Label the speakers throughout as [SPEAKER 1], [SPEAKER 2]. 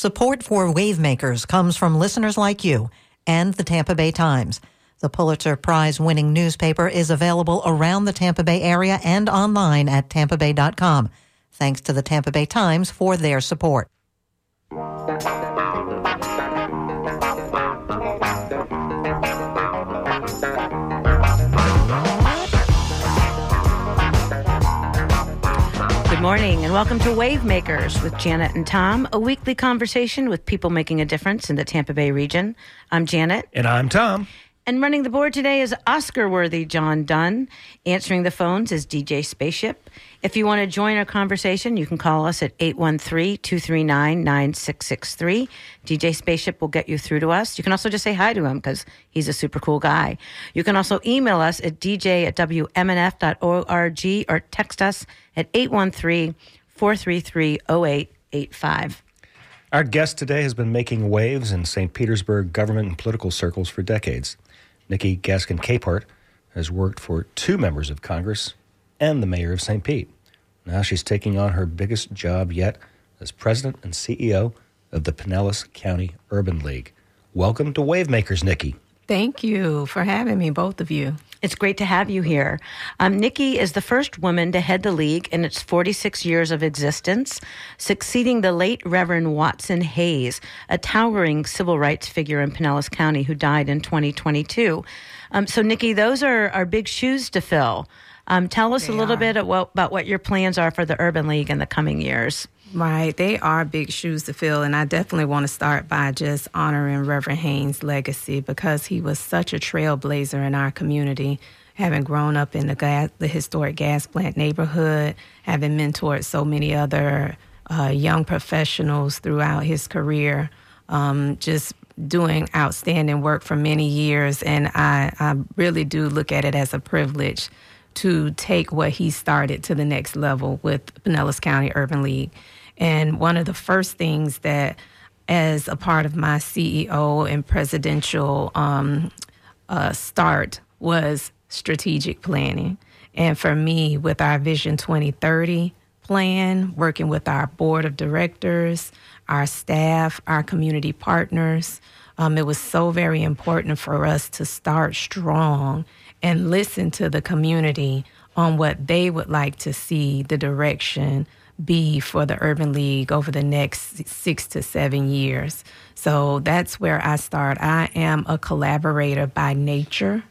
[SPEAKER 1] Support for Wavemakers comes from listeners like you and the Tampa Bay Times. The Pulitzer Prize winning newspaper is available around the Tampa Bay area and online at tampabay.com. Thanks to the Tampa Bay Times for their support.
[SPEAKER 2] Good morning and welcome to Wave Makers with Janet and Tom, a weekly conversation with people making a difference in the Tampa Bay region. I'm Janet.
[SPEAKER 3] And I'm Tom.
[SPEAKER 2] And running the board today is Oscar worthy John Dunn. Answering the phones is DJ Spaceship. If you want to join our conversation, you can call us at 813 239 9663. DJ Spaceship will get you through to us. You can also just say hi to him because he's a super cool guy. You can also email us at dj at wmnf.org or text us at 813 433 0885.
[SPEAKER 3] Our guest today has been making waves in St. Petersburg government and political circles for decades. Nikki Gaskin Capehart has worked for two members of Congress and the mayor of St. Pete. Now she's taking on her biggest job yet as president and CEO of the Pinellas County Urban League. Welcome to Wavemakers, Nikki.
[SPEAKER 4] Thank you for having me, both of you.
[SPEAKER 2] It's great to have you here. Um, Nikki is the first woman to head the league in its 46 years of existence, succeeding the late Reverend Watson Haynes, a towering civil rights figure in Pinellas County who died in 2022. Um, so, Nikki, those are, are big shoes to fill. Um, tell us
[SPEAKER 4] They
[SPEAKER 2] a little
[SPEAKER 4] are.
[SPEAKER 2] bit about, about what your plans are for the Urban League in the coming years.
[SPEAKER 4] Right, they are big shoes to fill, and I definitely want to start by just honoring Reverend Haynes' legacy because he was such a trailblazer in our community. Having grown up in the gas, the historic gas plant neighborhood, having mentored so many other uh, young professionals throughout his career, um, just doing outstanding work for many years, and I, I really do look at it as a privilege to take what he started to the next level with Pinellas County Urban League. And one of the first things that, as a part of my CEO and presidential um, uh, start, was strategic planning. And for me, with our Vision 2030 plan, working with our board of directors, our staff, our community partners, um, it was so very important for us to start strong and listen to the community on what they would like to see the direction be for the Urban League over the next six to seven years. So that's where I start. I am a collaborator by nature.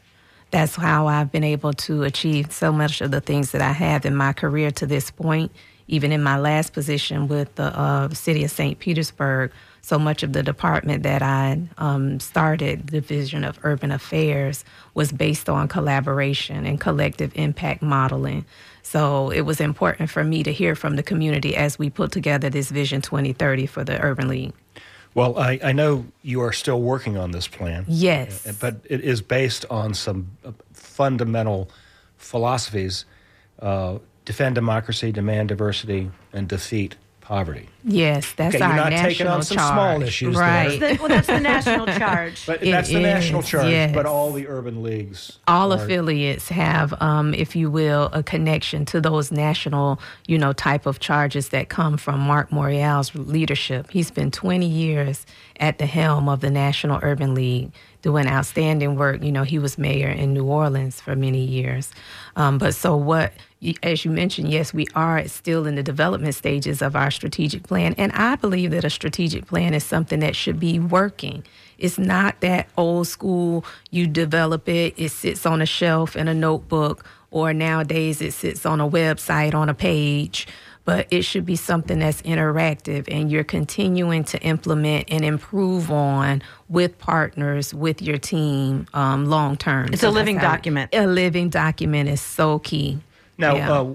[SPEAKER 4] That's how I've been able to achieve so much of the things that I have in my career to this point. Even in my last position with the uh, city of St. Petersburg, so much of the department that I um, started, the Division of Urban Affairs, was based on collaboration and collective impact modeling. So it was important for me to hear from the community as we put together this Vision 2030 for the Urban League.
[SPEAKER 3] Well, I, I know you are still working on this plan.
[SPEAKER 4] Yes.
[SPEAKER 3] Uh, But it is based on some uh, fundamental philosophies uh, defend democracy, demand diversity, and defeat poverty.
[SPEAKER 4] Yes, that's
[SPEAKER 3] Okay,
[SPEAKER 4] our
[SPEAKER 3] you're not
[SPEAKER 4] national
[SPEAKER 3] taking on some
[SPEAKER 4] charge.
[SPEAKER 3] small issues there.
[SPEAKER 4] right?
[SPEAKER 2] The- well, that's the national charge.
[SPEAKER 3] But
[SPEAKER 4] It
[SPEAKER 3] that's the national charge.
[SPEAKER 4] yes.
[SPEAKER 3] But all the urban leagues.
[SPEAKER 4] all
[SPEAKER 3] are-
[SPEAKER 4] affiliates have, um, if you will, a connection to those national, you know, type of charges that come from Mark Morial's leadership. He spent 20 years at the helm of the National Urban League, doing outstanding work. You know, he was mayor in New Orleans for many years. Um, but so what? As you mentioned, yes, we are still in the development stages of our strategic plan, and I believe that a strategic plan is something that should be working. It's not that old school, you develop it, it sits on a shelf in a notebook, or nowadays it sits on a website on a page. But it should be something that's interactive and you're continuing to implement and improve on with partners, with your team um, long term.
[SPEAKER 2] It's a living document.
[SPEAKER 4] A living document is so key.
[SPEAKER 3] Now,
[SPEAKER 4] Yeah.
[SPEAKER 3] uh,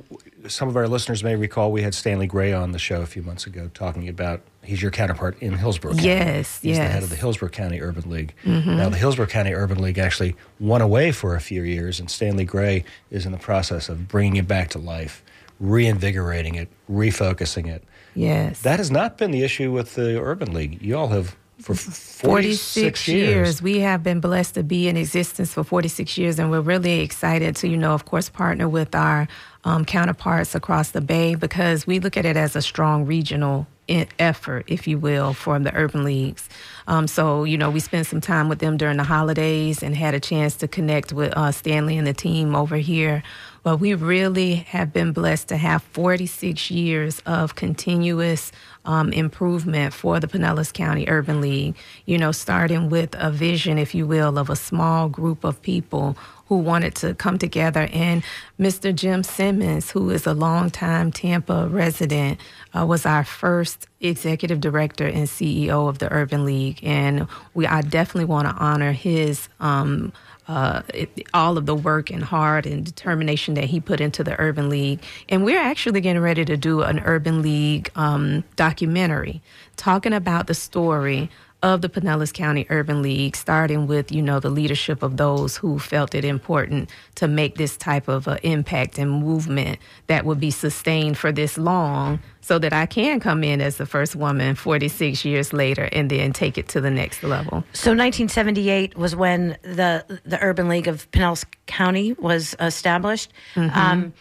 [SPEAKER 3] some of our listeners may recall we had Stanley Gray on the show a few months ago talking about he's your counterpart in Hillsborough County.
[SPEAKER 4] Yes,
[SPEAKER 3] he's the head.
[SPEAKER 4] Mm-hmm.
[SPEAKER 3] of the Hillsborough County Urban League. Now, the Hillsborough County Urban League actually went away for a few years, and Stanley Gray is in the process of bringing it back to life, reinvigorating it, refocusing it.
[SPEAKER 4] Yes.
[SPEAKER 3] That has not been the issue with the Urban League. You all have for 46,
[SPEAKER 4] 46
[SPEAKER 3] years.
[SPEAKER 4] years. We have been blessed to be in existence for 46 years, and we're really excited to, you know, of course, partner with our um, counterparts across the Bay because we look at it as a strong regional effort, if you will, for the urban leagues. Um, so, you know, we spent some time with them during the holidays and had a chance to connect with uh, Stanley and the team over here. But we really have been blessed to have 46 years of continuous um, improvement for the Pinellas County Urban League. You know, starting with a vision, if you will, of a small group of people who wanted to come together. And Mr. Jim Simmons, who is a longtime Tampa resident, uh, was our first executive director and CEO of the Urban League. And we, I definitely want to honor his. Um, uh, it, all of the work and heart and determination that he put into the Urban League. And we're actually getting ready to do an Urban League um, documentary talking about the story of the Pinellas County Urban League, starting with, you know, the leadership of those who felt it important to make this type of uh, impact and movement that would be sustained for this long so that I can come in as the first woman 46 years later and then take it to the next level.
[SPEAKER 2] So 1978 was when the the Urban League of Pinellas County was established. Mm-hmm. Um,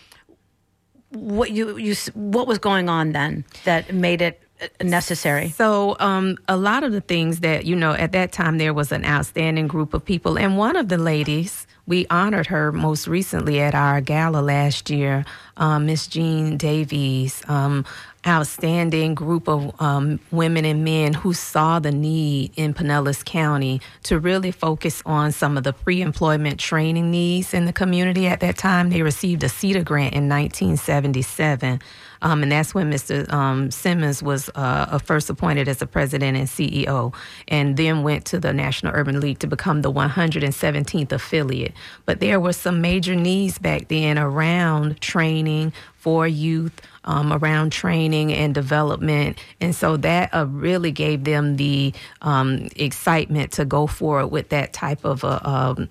[SPEAKER 2] what you you what was going on then that made it necessary?
[SPEAKER 4] So, um, a lot of the things that, you know, at that time there was an outstanding group of people. And one of the ladies, we honored her most recently at our gala last year, um, Miss Jean Davies. Um, outstanding group of um, women and men who saw the need in Pinellas County to really focus on some of the pre employment training needs in the community at that time. They received a CETA grant in 1977. Um, and that's when Mr. Um, Simmons was uh, first appointed as the president and CEO, and then went to the National Urban League to become the 117th affiliate. But there were some major needs back then around training for youth um, around training and development. And so that uh, really gave them the um, excitement to go forward with that type of a, um,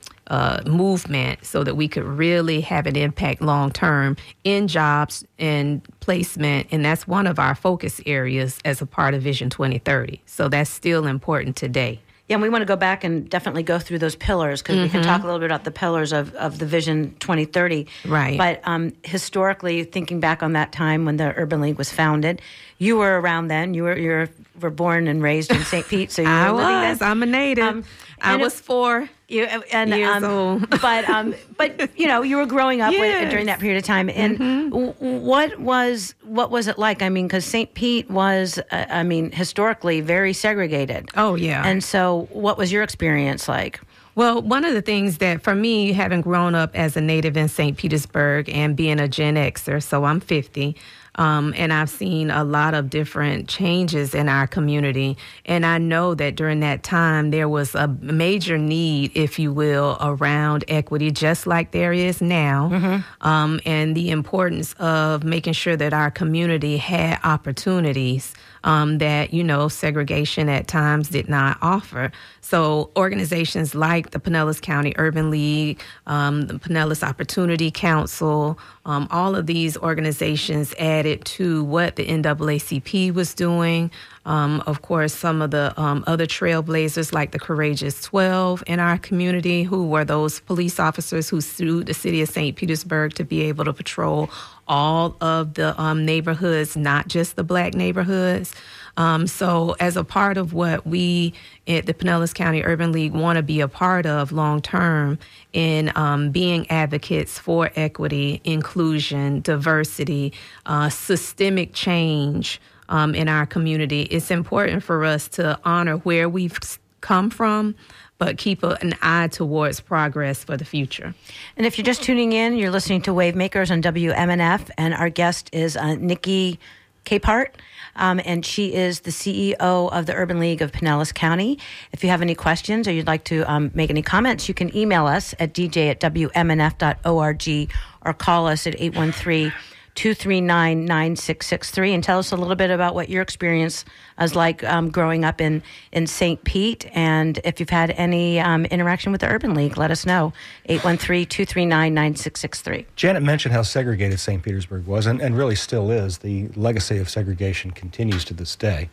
[SPEAKER 4] movement so that we could really have an impact long term in jobs and placement. And that's one of our focus areas as a part of Vision 2030. So that's still important today.
[SPEAKER 2] Yeah, and we want to go back and definitely go through those pillars because mm-hmm. we can mm-hmm. talk a little bit about the pillars of, of the Vision 2030.
[SPEAKER 4] Right.
[SPEAKER 2] But um, historically, thinking back on that time when the Urban League was founded, you were around then. You were you were born and raised in St. Pete, so you
[SPEAKER 4] I
[SPEAKER 2] were
[SPEAKER 4] was. I'm a native. Um, I was it, four. You, and, years um, old.
[SPEAKER 2] but um, but you know you were growing up yes. with, during that period of time, and mm-hmm. what was what was it like? I mean, because St. Pete was, uh, I mean, historically very segregated.
[SPEAKER 4] Oh yeah.
[SPEAKER 2] And so, what was your experience like?
[SPEAKER 4] Well, one of the things that for me, having grown up as a native in St. Petersburg and being a Gen Xer, so I'm 50. Um, and I've seen a lot of different changes in our community. And I know that during that time, there was a major need, if you will, around equity, just like there is now, mm-hmm. um, and the importance of making sure that our community had opportunities um, that, you know, segregation at times did not offer. So organizations like the Pinellas County Urban League, um, the Pinellas Opportunity Council, um, all of these organizations added to what the NAACP was doing. Um, of course, some of the um, other trailblazers, like the Courageous 12 in our community, who were those police officers who sued the city of St. Petersburg to be able to patrol all of the um, neighborhoods, not just the black neighborhoods. Um, so, as a part of what we at the Pinellas County Urban League want to be a part of long term in um, being advocates for equity, inclusion, diversity, uh, systemic change um, in our community, it's important for us to honor where we've come from but keep an eye towards progress for the future.
[SPEAKER 2] And if you're just tuning in, you're listening to Wavemakers on WMNF, and our guest is uh, Nikki Capehart. Um, and she is the CEO of the Urban League of Pinellas County. If you have any questions or you'd like to um, make any comments, you can email us at dj at wmnf.org or call us at 813- 239 9663 and tell us a little bit about what your experience was like um, growing up in, in St. Pete. And if you've had any um, interaction with the Urban League, let us know. 813 239 9663.
[SPEAKER 3] Janet mentioned how segregated St. Petersburg was and, and really still is. The legacy of segregation continues to this day,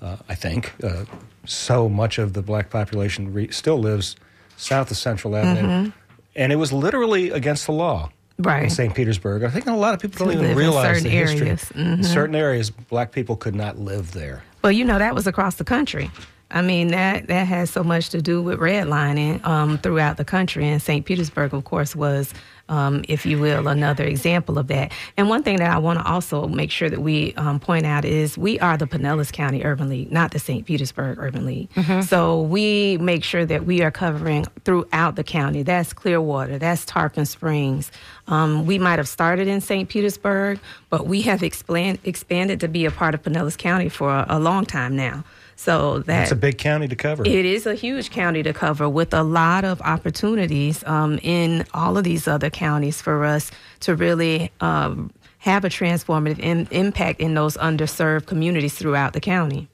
[SPEAKER 3] uh, I think. Uh, so much of the black population re- still lives south of Central Avenue. Mm-hmm. And it was literally against the law
[SPEAKER 4] Right.
[SPEAKER 3] in St. Petersburg. I think a lot of people don't even realize
[SPEAKER 4] certain
[SPEAKER 3] the history.
[SPEAKER 4] areas. Mm-hmm.
[SPEAKER 3] In certain areas, black people could not live there.
[SPEAKER 4] Well, you know, that was across the country. I mean, that, that has so much to do with redlining um, throughout the country. And St. Petersburg, of course, was, um, if you will, another example of that. And one thing that I want to also make sure that we um, point out is we are the Pinellas County Urban League, not the St. Petersburg Urban League. So we make sure that we are covering throughout the county. That's Clearwater, that's Tarpon Springs. Um, we might have started in St. Petersburg, but we have expand, expanded to be a part of Pinellas County for a, a long time now. So that
[SPEAKER 3] It's a big county to cover.
[SPEAKER 4] it is a huge county to cover with a lot of opportunities um, in all of these other counties for us to really um, have a transformative im- impact in those underserved communities throughout the county.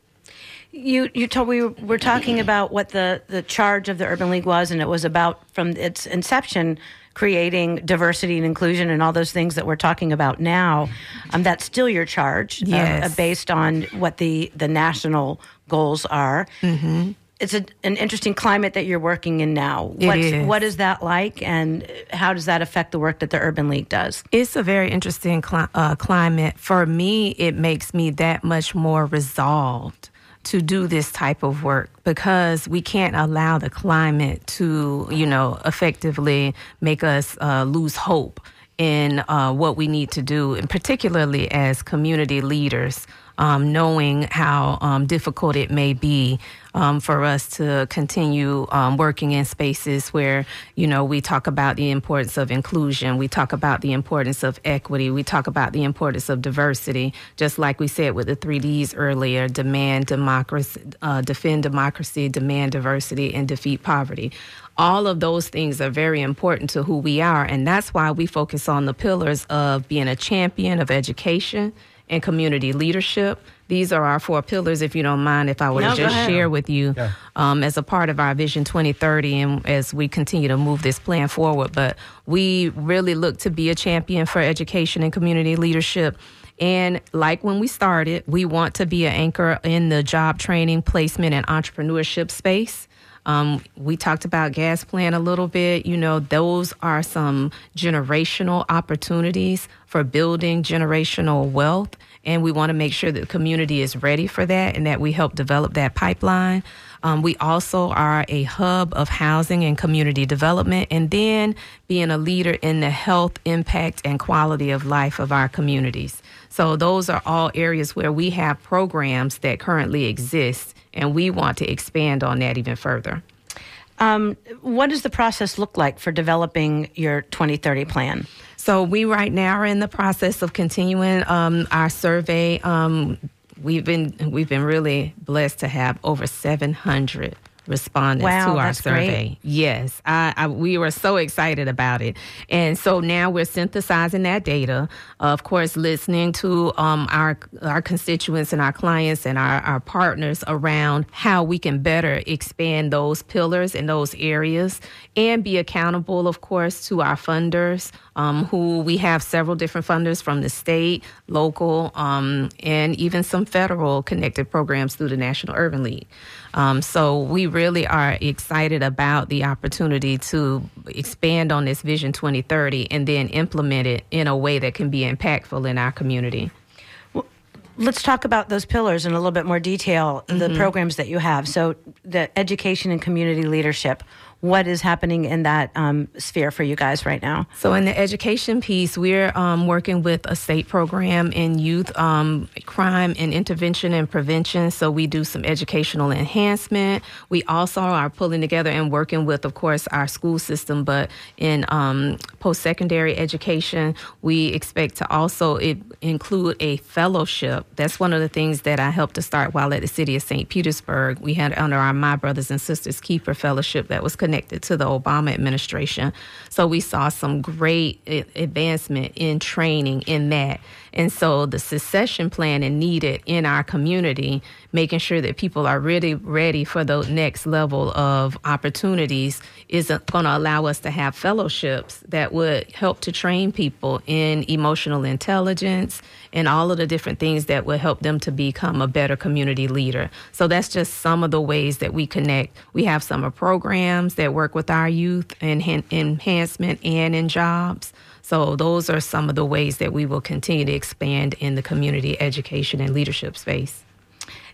[SPEAKER 2] You you told we were, were talking about what the the charge of the Urban League was, and it was about from its inception creating diversity and inclusion and all those things that we're talking about now. Um, that's still your charge, uh,
[SPEAKER 4] Yes.
[SPEAKER 2] uh, based on what the the national goals are. Mm-hmm. It's a, an interesting climate that you're working in now.
[SPEAKER 4] It
[SPEAKER 2] What's,
[SPEAKER 4] is.
[SPEAKER 2] What is that like, and how does that affect the work that the Urban League does?
[SPEAKER 4] It's a very interesting cli- uh, climate. For me, it makes me that much more resolved to do this type of work because we can't allow the climate to, you know, effectively make us uh, lose hope in uh, what we need to do, and particularly as community leaders, um, knowing how um, difficult it may be um, for us to continue um, working in spaces where, you know, we talk about the importance of inclusion, we talk about the importance of equity, we talk about the importance of diversity, just like we said with the three Ds earlier demand democracy, uh, defend democracy, demand diversity, and defeat poverty. All of those things are very important to who we are, and that's why we focus on the pillars of being a champion of education and community leadership. These are our four pillars, if you don't mind, if I were
[SPEAKER 2] No,
[SPEAKER 4] to just share with you
[SPEAKER 3] Yeah.
[SPEAKER 4] um, as a part of our Vision 2030 and as we continue to move this plan forward. But we really look to be a champion for education and community leadership. And like when we started, we want to be an anchor in the job training, placement, and entrepreneurship space. Um, we talked about gas plant a little bit. You know, those are some generational opportunities for building generational wealth. And we want to make sure that the community is ready for that and that we help develop that pipeline. Um, we also are a hub of housing and community development, and then being a leader in the health, impact, and quality of life of our communities. So, those are all areas where we have programs that currently exist, and we want to expand on that even further.
[SPEAKER 2] Um, what does the process look like for developing your 2030 plan?
[SPEAKER 4] So we right now are in the process of continuing um, our survey. Um, we've been we've been really blessed to have over 700 respondents
[SPEAKER 2] Wow,
[SPEAKER 4] to our
[SPEAKER 2] that's great.
[SPEAKER 4] survey. Yes, I, I, we were so excited about it, and so now we're synthesizing that data. Of course, listening to um, our our constituents and our clients and our, our partners around how we can better expand those pillars in those areas, and be accountable, of course, to our funders. Um, who we have several different funders from the state, local, um, and even some federal connected programs through the National Urban League. Um, so we really are excited about the opportunity to expand on this Vision 2030 and then implement it in a way that can be impactful in our community.
[SPEAKER 2] Let's talk about those pillars in a little bit more detail, the programs that you have. So, the education and community leadership. What is happening in that um, sphere for you guys right now?
[SPEAKER 4] So, in the education piece, we're um, working with a state program in youth um, crime and intervention and prevention. So, we do some educational enhancement. We also are pulling together and working with, of course, our school system, but in um, post secondary education, we expect to also include a fellowship. That's one of the things that I helped to start while at the city of St. Petersburg. We had under our My Brothers and Sisters Keeper Fellowship that was connected to the Obama administration. So we saw some great advancement in training in that. And so the succession planning needed in our community making sure that people are really ready for the next level of opportunities is going to allow us to have fellowships that would help to train people in emotional intelligence and all of the different things that would help them to become a better community leader. So that's just some of the ways that we connect. We have summer programs that work with our youth in enhancement and in jobs. So those are some of the ways that we will continue to expand in the community education and leadership space.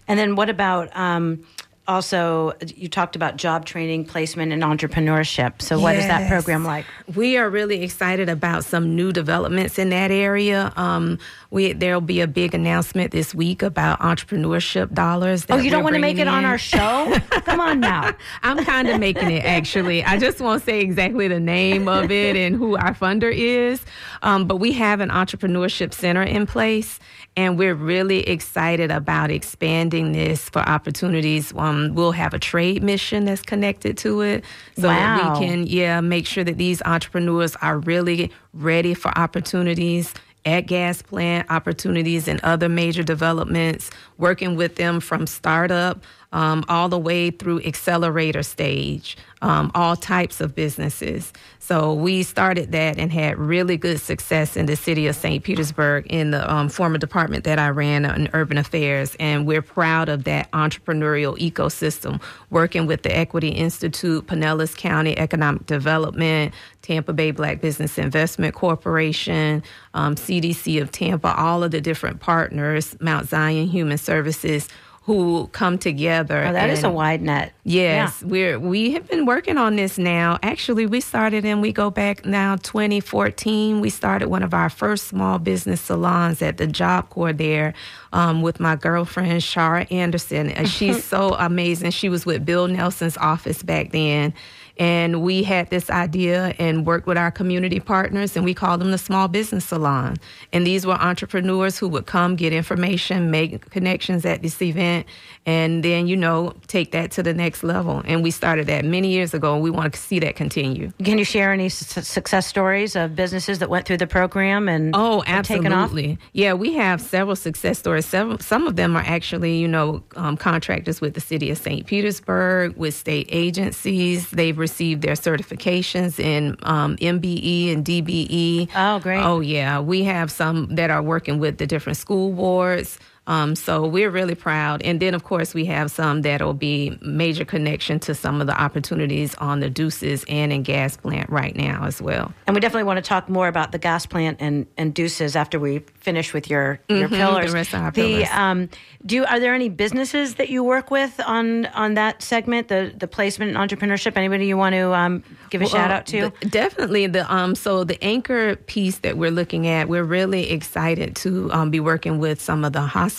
[SPEAKER 2] And then what about um, also you talked about job training placement and entrepreneurship. So what yes. is that program like?
[SPEAKER 4] We are really excited about some new developments in that area. Um, we there'll be a big announcement this week about entrepreneurship dollars
[SPEAKER 2] oh you don't want to make it in. on our show? Come on now.
[SPEAKER 4] I'm kind of making it actually. I just won't say exactly the name of it and who our funder is. Um, but we have an entrepreneurship center in place and we're really excited about expanding this for opportunities. Um, we'll have a trade mission that's connected to it, so wow. that we can, yeah, make sure that these entrepreneurs are really ready for opportunities at gas plant opportunities and other major developments, working with them from startup um, all the way through accelerator stage, um, all types of businesses. So we started that and had really good success in the city of St. Petersburg in the um, former department that I ran in urban affairs. And we're proud of that entrepreneurial ecosystem, working with the Equity Institute, Pinellas County Economic Development, Tampa Bay Black Business Investment Corporation, um, CDC of Tampa, all of the different partners, Mount Zion Human Services who come together.
[SPEAKER 2] Oh, that and, is a wide net.
[SPEAKER 4] Yes, yeah. we're we have been working on this now. Actually, we started and we go back now 2014. We started one of our first small business salons at the Job Corps there um, with my girlfriend Shara Anderson. And she's so amazing. She was with Bill Nelson's office back then and we had this idea and worked with our community partners, and we called them the Small Business Salon. And these were entrepreneurs who would come get information, make connections at this event, and then, you know, take that to the next level. And we started that many years ago, and we want to see that continue.
[SPEAKER 2] Can you share any su- success stories of businesses that went through the program and
[SPEAKER 4] oh, absolutely, yeah, we have several success stories. Several, some of them are actually, you know, um, contractors with the city of St. Petersburg, with state agencies. They've received their certifications in um, MBE and DBE.
[SPEAKER 2] Oh, great.
[SPEAKER 4] Oh, yeah. We have some that are working with the different school boards. Um, so we're really proud. And then, of course, we have some that'll be major connection to some of the opportunities on the Deuces and in gas plant right now as well.
[SPEAKER 2] And we definitely want to talk more about the gas plant and, and Deuces after we finish with your, your mm-hmm, pillars.
[SPEAKER 4] The rest of our pillars.
[SPEAKER 2] The, um, do are there any businesses that you work with on on that segment, the the placement and entrepreneurship? Anybody you want to um, give a well, shout out to?
[SPEAKER 4] The, definitely the um so the anchor piece that we're looking at, we're really excited to um, be working with some of the hospitals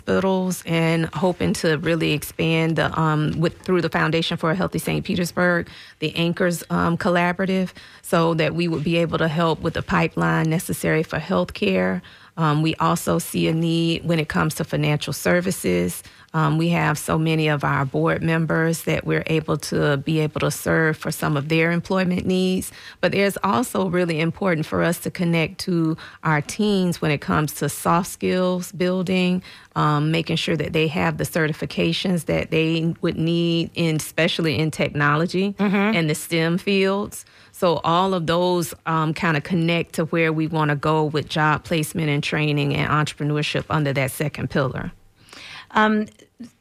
[SPEAKER 4] and hoping to really expand the um with through the Foundation for a Healthy St. Petersburg, the Anchors um, Collaborative, so that we would be able to help with the pipeline necessary for healthcare. Um, we also see a need when it comes to financial services. Um, we have so many of our board members that we're able to be able to serve for some of their employment needs. But there's also really important for us to connect to our teens when it comes to soft skills building, um, making sure that they have the certifications that they would need, in, especially in technology mm-hmm. and the STEM fields. So all of those um, kind of connect to where we want to go with job placement and training and entrepreneurship under that second pillar.
[SPEAKER 2] Um,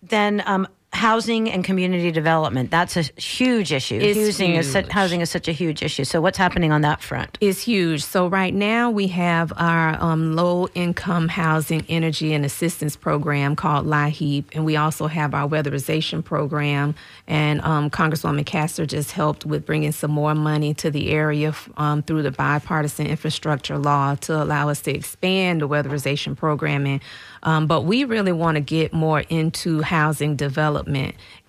[SPEAKER 2] then um, housing and community development that's a huge issue.
[SPEAKER 4] It's housing
[SPEAKER 2] huge. is housing is such a huge issue. So what's happening on that front?
[SPEAKER 4] Is huge. So right now we have our um, low income housing energy and assistance program called LIHEAP and we also have our weatherization program. And um, congresswoman castor just helped with bringing some more money to the area um, through the bipartisan infrastructure law to allow us to expand the weatherization programming um, but we really want to get more into housing development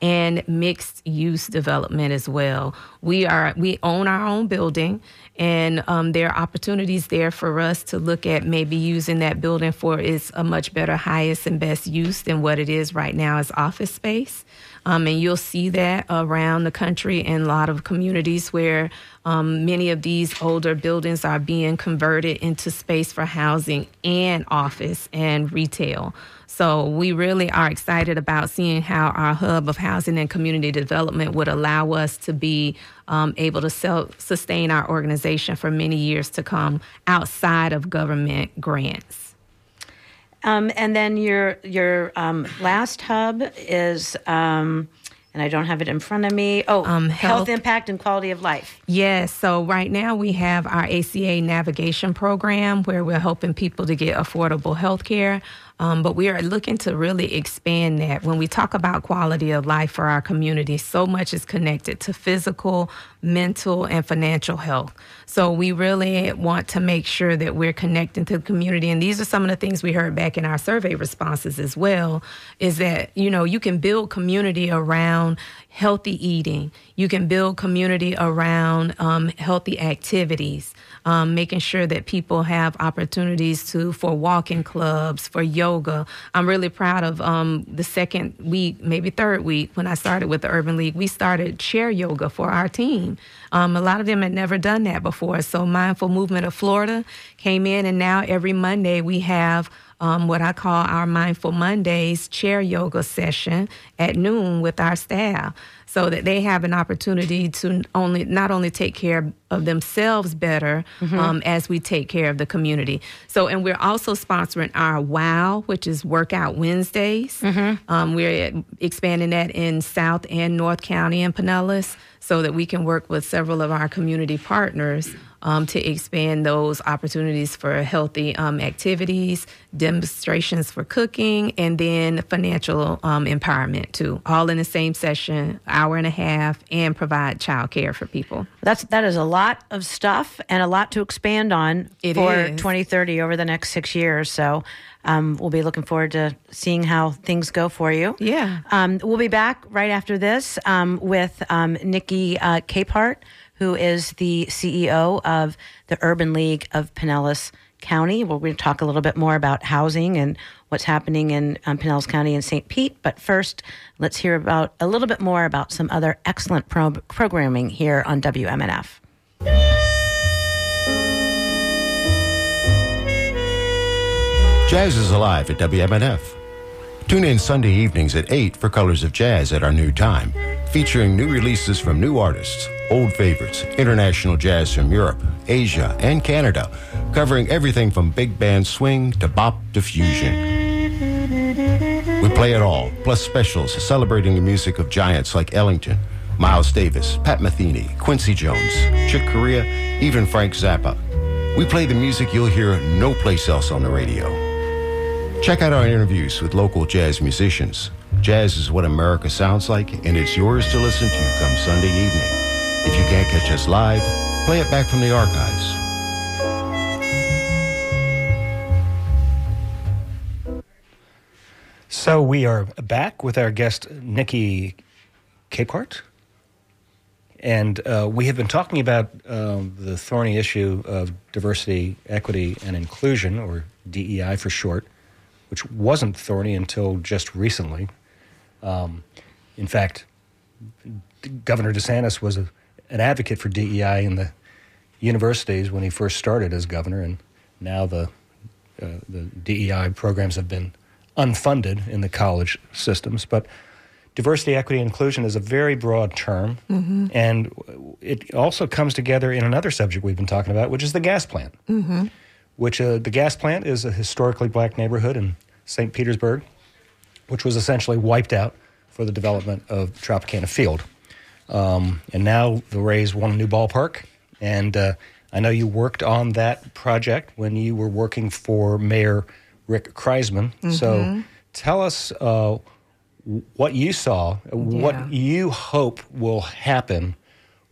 [SPEAKER 4] and mixed use development as well. We are we own our own building, and um, there are opportunities there for us to look at maybe using that building for its a much better, highest and best use than what it is right now as office space. Um, and you'll see that around the country in a lot of communities where um, many of these older buildings are being converted into space for housing and office and retail. So we really are excited about seeing how our hub of housing and community development would allow us to be um, able to self sustain our organization for many years to come outside of government grants.
[SPEAKER 2] Um, and then your your um, last hub is, um, and I don't have it in front of me. Oh,
[SPEAKER 4] Um,
[SPEAKER 2] health.
[SPEAKER 4] health-
[SPEAKER 2] impact and quality of life.
[SPEAKER 4] Yes. So right now we have our ACA navigation program where we're helping people to get affordable health care. Um, but we are looking to really expand that. When we talk about quality of life for our community, so much is connected to physical, mental, and financial health. So we really want to make sure that we're connecting to the community. And these are some of the things we heard back in our survey responses as well is that, you know, you can build community around healthy eating. You can build community around um, healthy activities, um, making sure that people have opportunities to for walking clubs, for yoga. I'm really proud of um, the second week, maybe third week, when I started with the Urban League. We started chair yoga for our team. Um, a lot of them had never done that before. So Mindful Movement of Florida came in, and now every Monday we have um, what I call our Mindful Mondays chair yoga session at noon with our staff so that they have an opportunity to only not only take care of themselves better um, as we take care of the community. So, and we're also sponsoring our WOW, which is Workout Wednesdays. Um, we're expanding that in South and North County and Pinellas so that we can work with several of our community partners um, to expand those opportunities for healthy um, activities, demonstrations for cooking, and then financial um, empowerment too. All in the same session, hour and a half, and provide childcare for people.
[SPEAKER 2] That's that is a lot of stuff and a lot to expand on
[SPEAKER 4] It
[SPEAKER 2] for
[SPEAKER 4] is.
[SPEAKER 2] 2030 over the next six years. So um, we'll be looking forward to seeing how things go for you.
[SPEAKER 4] Yeah.
[SPEAKER 2] Um, we'll be back right after this um, with um, Nikki uh, Capehart, who is the CEO of the Urban League of Pinellas County. We're going to talk a little bit more about housing and what's happening in um, Pinellas County and St. Pete. But first, let's hear about a little bit more about some other excellent pro- programming here on WMNF.
[SPEAKER 5] Jazz is alive at WMNF. Tune in Sunday evenings at 8 for Colors of Jazz at our new time, featuring new releases from new artists, old favorites, international jazz from Europe, Asia, and Canada, covering everything from big band swing to bop to fusion. We play it all, plus specials celebrating the music of giants like Ellington, Miles Davis, Pat Metheny, Quincy Jones, Chick Corea, even Frank Zappa. We play the music you'll hear no place else on the radio. Check out our interviews with local jazz musicians. Jazz is what America sounds like, and it's yours to listen to come Sunday evening. If you can't catch us live, play it back from the archives.
[SPEAKER 3] So we are back with our guest Nikki Capehart, and uh, we have been talking about um, the thorny issue of diversity, equity, and inclusion, or DEI for short, which wasn't thorny until just recently. Um, in fact, Governor DeSantis was a, an advocate for DEI in the universities when he first started as governor, and now the uh, the DEI programs have been unfunded in the college systems. But diversity, equity, inclusion is a very broad term, and it also comes together in another subject we've been talking about, which is the gas plant. Which uh, the gas plant is a historically black neighborhood in St. Petersburg, which was essentially wiped out for the development of Tropicana Field. Um, and now the Rays want a new ballpark. And uh, I know you worked on that project when you were working for Mayor Rick Kriseman. So tell us uh, what you saw,
[SPEAKER 4] Yeah.
[SPEAKER 3] what you hope will happen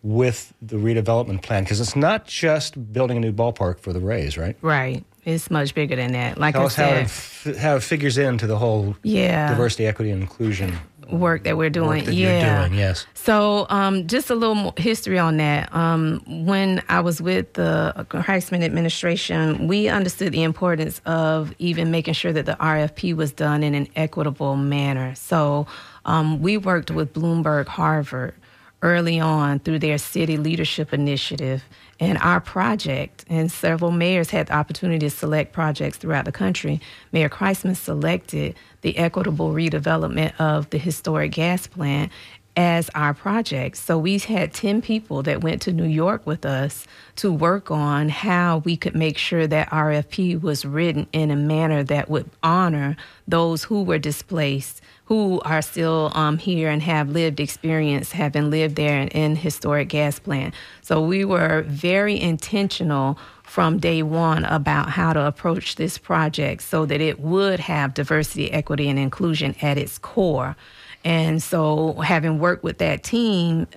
[SPEAKER 3] with the redevelopment plan, because it's not just building a new ballpark for the Rays, right?
[SPEAKER 4] Right. It's much bigger than that. Like
[SPEAKER 3] Tell
[SPEAKER 4] I
[SPEAKER 3] us how
[SPEAKER 4] said,
[SPEAKER 3] it, f- how it figures into the whole
[SPEAKER 4] Yeah.
[SPEAKER 3] diversity, equity, and inclusion
[SPEAKER 4] work that we're doing.
[SPEAKER 3] work that
[SPEAKER 4] yeah.
[SPEAKER 3] doing. Yes.
[SPEAKER 4] So, um, just a little history on that. Um, when I was with the Kriseman administration, we understood the importance of even making sure that the RFP was done in an equitable manner. So, um, we worked with Bloomberg Harvard early on through their city leadership initiative and our project, and several mayors had the opportunity to select projects throughout the country. Mayor Kriseman selected the equitable redevelopment of the historic gas plant as our project. So we had 10 people that went to New York with us to work on how we could make sure that RFP was written in a manner that would honor those who were displaced who are still um, here and have lived experience, having lived there in, in historic gas plant. So we were very intentional from day one about how to approach this project so that it would have diversity, equity, and inclusion at its core. And so, having worked with that team,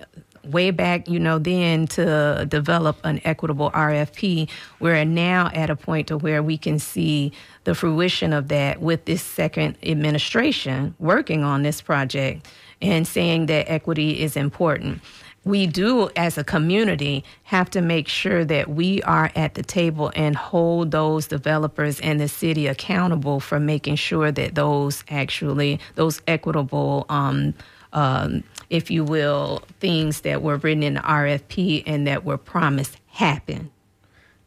[SPEAKER 4] way back, you know, then to develop an equitable RFP. We're now at a point to where we can see the fruition of that with this second administration working on this project and saying that equity is important. We do, as a community, have to make sure that we are at the table and hold those developers and the city accountable for making sure that those actually, those equitable um, um, if you will, things that were written in the RFP and that were promised happen.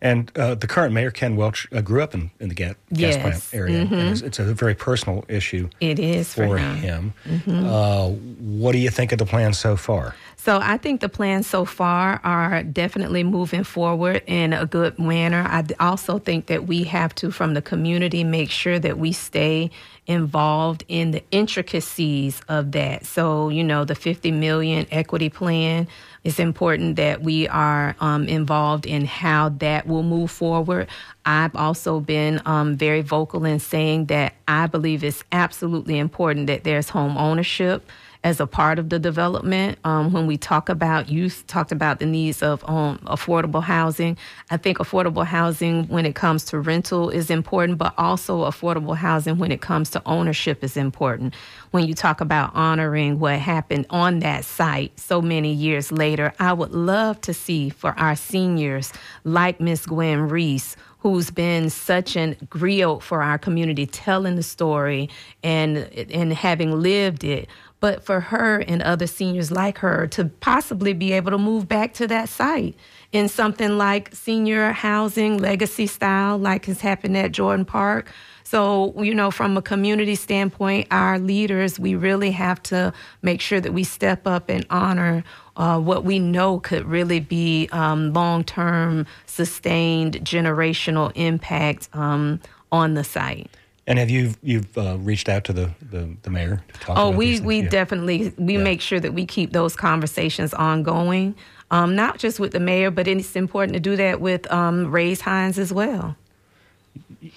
[SPEAKER 3] And uh, the current mayor, Ken Welch, uh, grew up in, in the gas,
[SPEAKER 4] yes.
[SPEAKER 3] gas plant area. Mm-hmm. It's, it's, a very personal issue.
[SPEAKER 4] It is
[SPEAKER 3] for,
[SPEAKER 4] for
[SPEAKER 3] him.
[SPEAKER 4] him.
[SPEAKER 3] Mm-hmm. Uh, what do you think of the plan so far?
[SPEAKER 4] So I think the plans so far are definitely moving forward in a good manner. I also think that we have to, from the community, make sure that we stay involved in the intricacies of that. So, you know, the 50 million equity plan it's important that we are um, involved in how that will move forward. I've also been um, very vocal in saying that I believe it's absolutely important that there's home ownership as a part of the development. Um, when we talk about youth, talked about the needs of um, affordable housing. I think affordable housing when it comes to rental is important, but also affordable housing when it comes to ownership is important. When you talk about honoring what happened on that site so many years later, I would love to see for our seniors like Miss Gwen Reese who's been such an griot for our community, telling the story and and having lived it but for her and other seniors like her to possibly be able to move back to that site in something like senior housing legacy style, like has happened at Jordan Park. So, you know, from a community standpoint, our leaders, we really have to make sure that we step up and honor uh, what we know could really be um, long term, sustained generational impact um, on the site.
[SPEAKER 3] And have you you've uh, reached out to the the, the mayor?
[SPEAKER 4] To talk about oh, we we yeah. definitely we yeah. make sure that we keep those conversations ongoing. Um, not just with the mayor, but it's important to do that with um, Ray's Hines as well.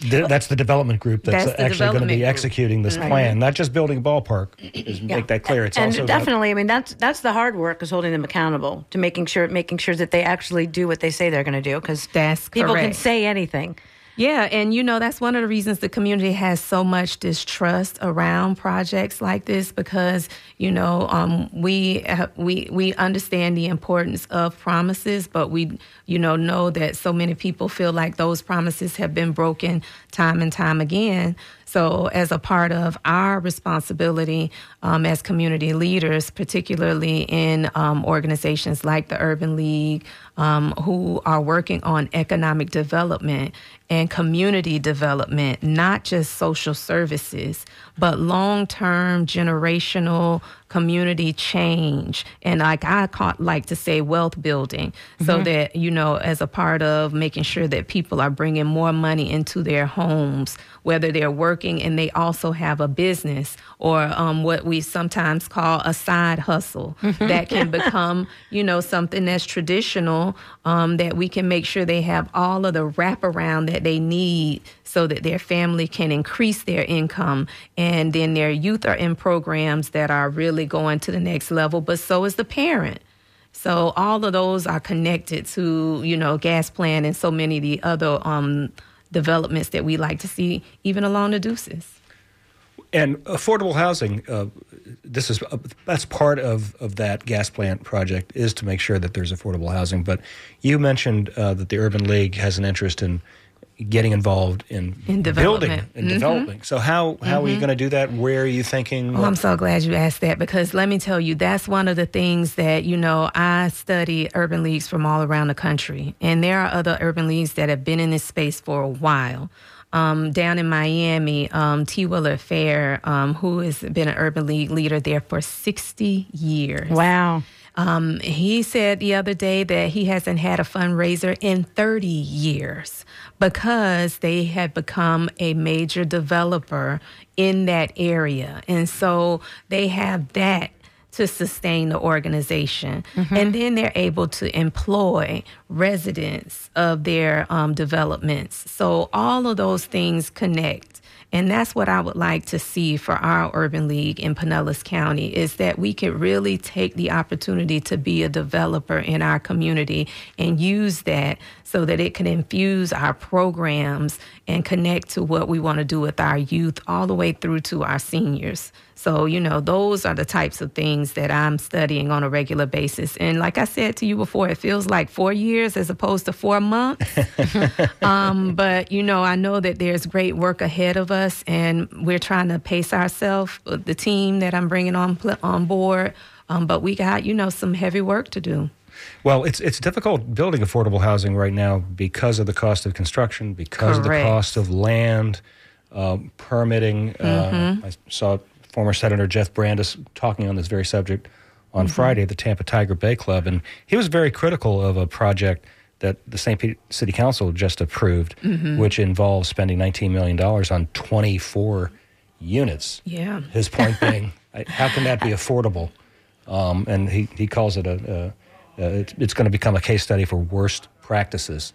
[SPEAKER 3] that's the development group that's,
[SPEAKER 4] that's
[SPEAKER 3] actually going to be executing this plan, not just building a ballpark. Is yeah. Make that clear. It's
[SPEAKER 2] and
[SPEAKER 3] also
[SPEAKER 2] definitely.
[SPEAKER 3] About,
[SPEAKER 2] I mean, that's that's the hard work is holding them accountable to making sure making sure that they actually do what they say they're going to do because people
[SPEAKER 4] correct.
[SPEAKER 2] can say anything.
[SPEAKER 4] Yeah, and you know that's one of the reasons the community has so much distrust around projects like this because you know um, we we we understand the importance of promises, but we you know know that so many people feel like those promises have been broken time and time again. So, as a part of our responsibility um, as community leaders, particularly in um, organizations like the Urban League, um, who are working on economic development and community development, not just social services, but long term generational community change and like I like to say wealth building mm-hmm. so that you know as a part of making sure that people are bringing more money into their homes whether they're working and they also have a business or um, what we sometimes call a side hustle mm-hmm. that can become you know something that's traditional um, that we can make sure they have all of the wraparound that they need so that their family can increase their income and then their youth are in programs that are really going to the next level, but so is the parent. So all of those are connected to, you know, gas plant and so many of the other um, developments that we like to see, even along the Deuces.
[SPEAKER 3] And affordable housing, uh, this is uh, that's part of, of that gas plant project is to make sure that there's affordable housing. But you mentioned uh, that the Urban League has an interest in getting involved in,
[SPEAKER 4] In
[SPEAKER 3] building
[SPEAKER 4] development.
[SPEAKER 3] and developing. So how how are you going to do that? Where are you thinking?
[SPEAKER 4] Well, I'm so glad you asked that because let me tell you, that's one of the things that, you know, I study urban leagues from all around the country. And there are other urban leagues that have been in this space for a while. Um, down in Miami, um, T. Willard Fair, um, who has been an urban league leader there for 60 years.
[SPEAKER 2] Wow.
[SPEAKER 4] Um, he said the other day that he hasn't had a fundraiser in 30 years because they had become a major developer in that area. And so they have that to sustain the organization. And then they're able to employ residents of their um, developments. So all of those things connect. And that's what I would like to see for our urban league in Pinellas County is that we could really take the opportunity to be a developer in our community and use that so that it can infuse our programs and connect to what we want to do with our youth all the way through to our seniors. So, you know, those are the types of things that I'm studying on a regular basis. And like I said to you before, it feels like four years as opposed to four months. um, but, you know, I know that there's great work ahead of us, and we're trying to pace ourselves, uh, the team that I'm bringing on, on board. Um, but we got, you know, some heavy work to do.
[SPEAKER 3] Well, it's it's difficult building affordable housing right now because of the cost of construction, because of the cost of land, um, permitting.
[SPEAKER 4] Mm-hmm.
[SPEAKER 3] Uh, I saw former Senator Jeff Brandes talking on this very subject on
[SPEAKER 4] Mm-hmm.
[SPEAKER 3] Friday at the Tampa Tiger Bay Club, and he was very critical of a project that the St. Pete City Council just approved,
[SPEAKER 4] Mm-hmm.
[SPEAKER 3] which involves spending $19 million on 24 units.
[SPEAKER 4] Yeah.
[SPEAKER 3] His point being, how can that be affordable? Um, and he, he calls it a, a, a it's, it's going to become a case study for worst practices.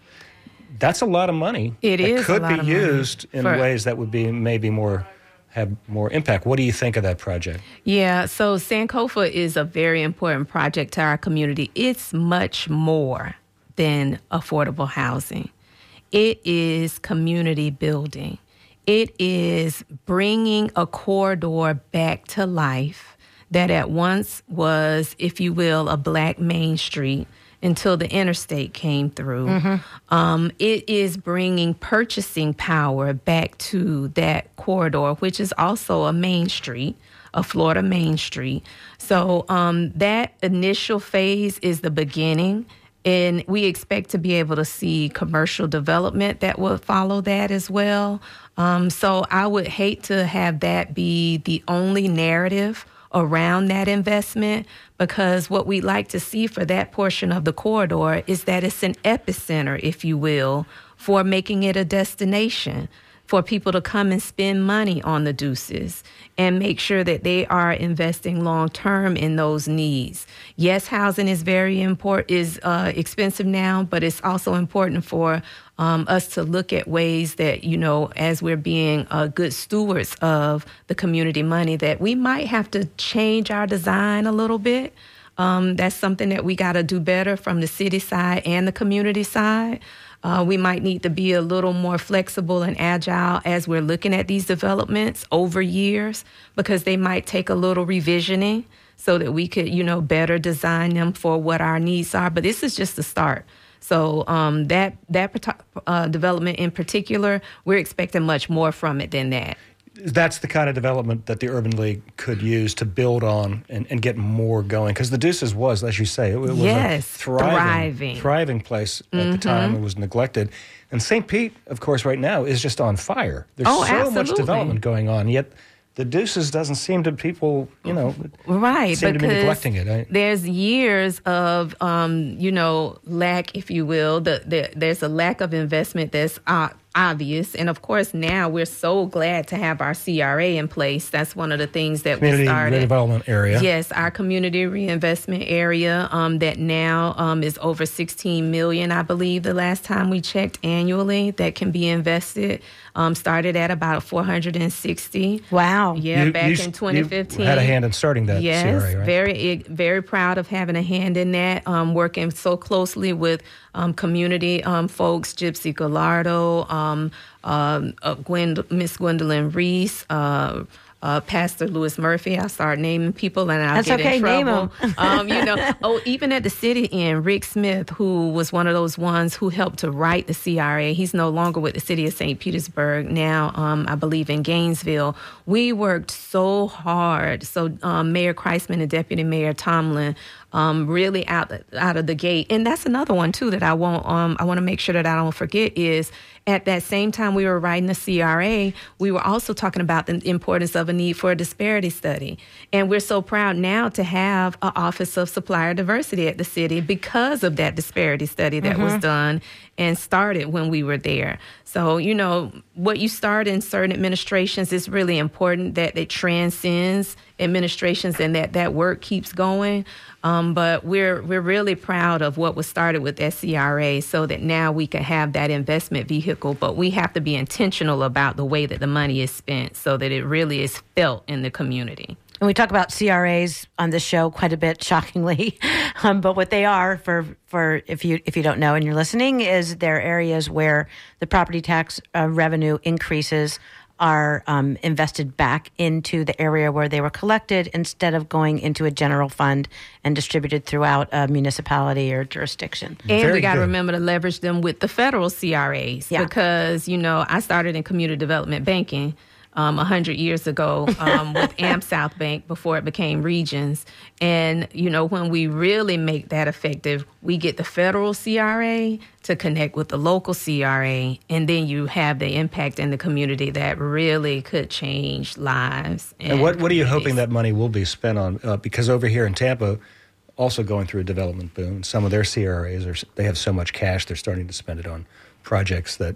[SPEAKER 3] That's a lot of money.
[SPEAKER 4] It is
[SPEAKER 3] could
[SPEAKER 4] lot
[SPEAKER 3] be
[SPEAKER 4] of money
[SPEAKER 3] used in
[SPEAKER 4] for-
[SPEAKER 3] ways that would be maybe more have more impact. What do you think of that project?
[SPEAKER 4] Yeah, so Sankofa is a very important project to our community. It's much more than affordable housing. It is community building. It is bringing a corridor back to life that at once was, if you will, a black main street until the interstate came through. Um, it is bringing purchasing power back to that corridor, which is also a main street, a Florida main street. So um, that initial phase is the beginning. And we expect to be able to see commercial development that will follow that as well. Um, so I would hate to have that be the only narrative around that investment because what we'd like to see for that portion of the corridor is that it's an epicenter, if you will, for making it a destination for people to come and spend money on the deuces and make sure that they are investing long term in those needs. Yes, housing is very important, is uh, expensive now, but it's also important for um, us to look at ways that, you know, as we're being uh, good stewards of the community money, that we might have to change our design a little bit. Um, that's something that we got to do better from the city side and the community side. Uh, we might need to be a little more flexible and agile as we're looking at these developments over years because they might take a little revisioning so that we could, you know, better design them for what our needs are. But this is just the start. So um, that that uh, development in particular, we're expecting much more from it than that.
[SPEAKER 3] That's the kind of development that the Urban League could use to build on and, and get more going. Because the Deuces was, as you say, it, it was
[SPEAKER 4] Yes,
[SPEAKER 3] a thriving,
[SPEAKER 4] thriving.
[SPEAKER 3] thriving place at the time. It was neglected. And St. Pete, of course, right now is just on fire. There's
[SPEAKER 4] Oh,
[SPEAKER 3] so much development going on, yet the Deuces doesn't seem to people, you know,
[SPEAKER 4] right
[SPEAKER 3] seem to be neglecting it.
[SPEAKER 4] There's years of um, you know lack if you will the, the there's a lack of investment that's uh, obvious and of course now we're so glad to have our cra in place that's one of the things that
[SPEAKER 3] Community
[SPEAKER 4] we started
[SPEAKER 3] redevelopment area.
[SPEAKER 4] Yes, our community reinvestment area um, that now um, is over 16 million, I believe, the last time we checked annually that can be invested. Um, started at about 460.
[SPEAKER 2] Wow.
[SPEAKER 4] Yeah,
[SPEAKER 3] You-
[SPEAKER 4] back
[SPEAKER 3] you-
[SPEAKER 4] in
[SPEAKER 3] you
[SPEAKER 4] 2015.
[SPEAKER 3] had a hand in starting that
[SPEAKER 4] yes,
[SPEAKER 3] CRA, right?
[SPEAKER 4] very very proud of having a hand in that. Um, working so closely with um, community um, folks, Gypsy Gallardo, um, um, uh, Gwend, Miss Gwendolyn Reese. Uh, uh, Pastor Louis Murphy. I start naming people and I'll
[SPEAKER 2] That's
[SPEAKER 4] get
[SPEAKER 2] okay,
[SPEAKER 4] in
[SPEAKER 2] name
[SPEAKER 4] trouble. um, you know, oh, even at the city end, Rick Smith, who was one of those ones who helped to write the CRA. He's no longer with the city of St. Petersburg now. Um, I believe in Gainesville. We worked so hard. So um, Mayor Kriseman and Deputy Mayor Tomalin um, really out out of the gate. And that's another one too that I want um, I want to make sure that I don't forget is at that same time we were writing the CRA, we were also talking about the importance of a need for a disparity study. And we're so proud now to have an Office of Supplier Diversity at the city because of that disparity study that mm-hmm. was done and started when we were there. So, you know, what you start in certain administrations is really important that it transcends administrations and that that work keeps going. Um, but we're we're really proud of what was started with SCRA, so that now we can have that investment vehicle. But we have to be intentional about the way that the money is spent, so that it really is felt in the community.
[SPEAKER 2] And we talk about CRAs on this show quite a bit, shockingly. Um, but what they are, for for if you if you don't know and you're listening, is they're areas where the property tax uh, revenue increases are um, invested back into the area where they were collected instead of going into a general fund and distributed throughout a municipality or jurisdiction.
[SPEAKER 4] And Very we got to remember to leverage them with the federal CRAs yeah. because, you know, I started in community development banking um, 100 years ago um, with AmSouth Bank before it became Regions. And, you know, when we really make that effective, we get the federal CRA to connect with the local CRA, and then you have the impact in the community that really could change lives.
[SPEAKER 3] And, and what, what are you hoping that money will be spent on? Uh, because over here in Tampa, also going through a development boom, some of their CRAs are they have so much cash they're starting to spend it on projects that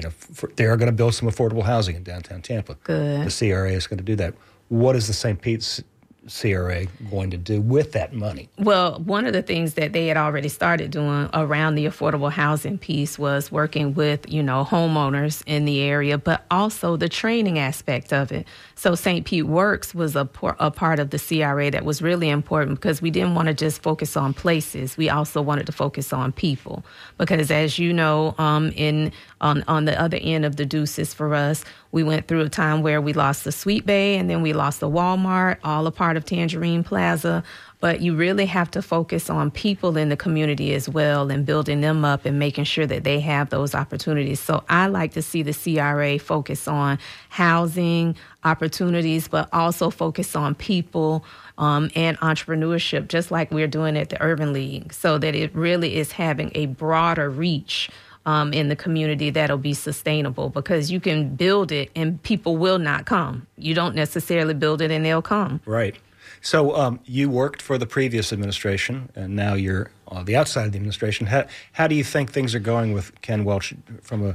[SPEAKER 3] you know, for, they are going to build some affordable housing in downtown Tampa.
[SPEAKER 4] Good.
[SPEAKER 3] The CRA is going to do that. What is the St. Pete's CRA going to do with that money?
[SPEAKER 4] Well, one of the things that they had already started doing around the affordable housing piece was working with, you know, homeowners in the area, but also the training aspect of it. So St. Pete Works was a, a part of the CRA that was really important because we didn't want to just focus on places. We also wanted to focus on people because, as you know, um, in on on the other end of the deuces for us, we went through a time where we lost the Sweetbay and then we lost the Walmart, all a part of Tangerine Plaza but you really have to focus on people in the community as well and building them up and making sure that they have those opportunities. So I like to see the CRA focus on housing opportunities, but also focus on people um, and entrepreneurship, just like we're doing at the Urban League, so that it really is having a broader reach. Um, in the community that'll be sustainable because you can build it and people will not come. You don't necessarily build it and they'll come.
[SPEAKER 3] Right. So um, you worked for the previous administration, and now you're on the outside of the administration. How, how do you think things are going with Ken Welch from a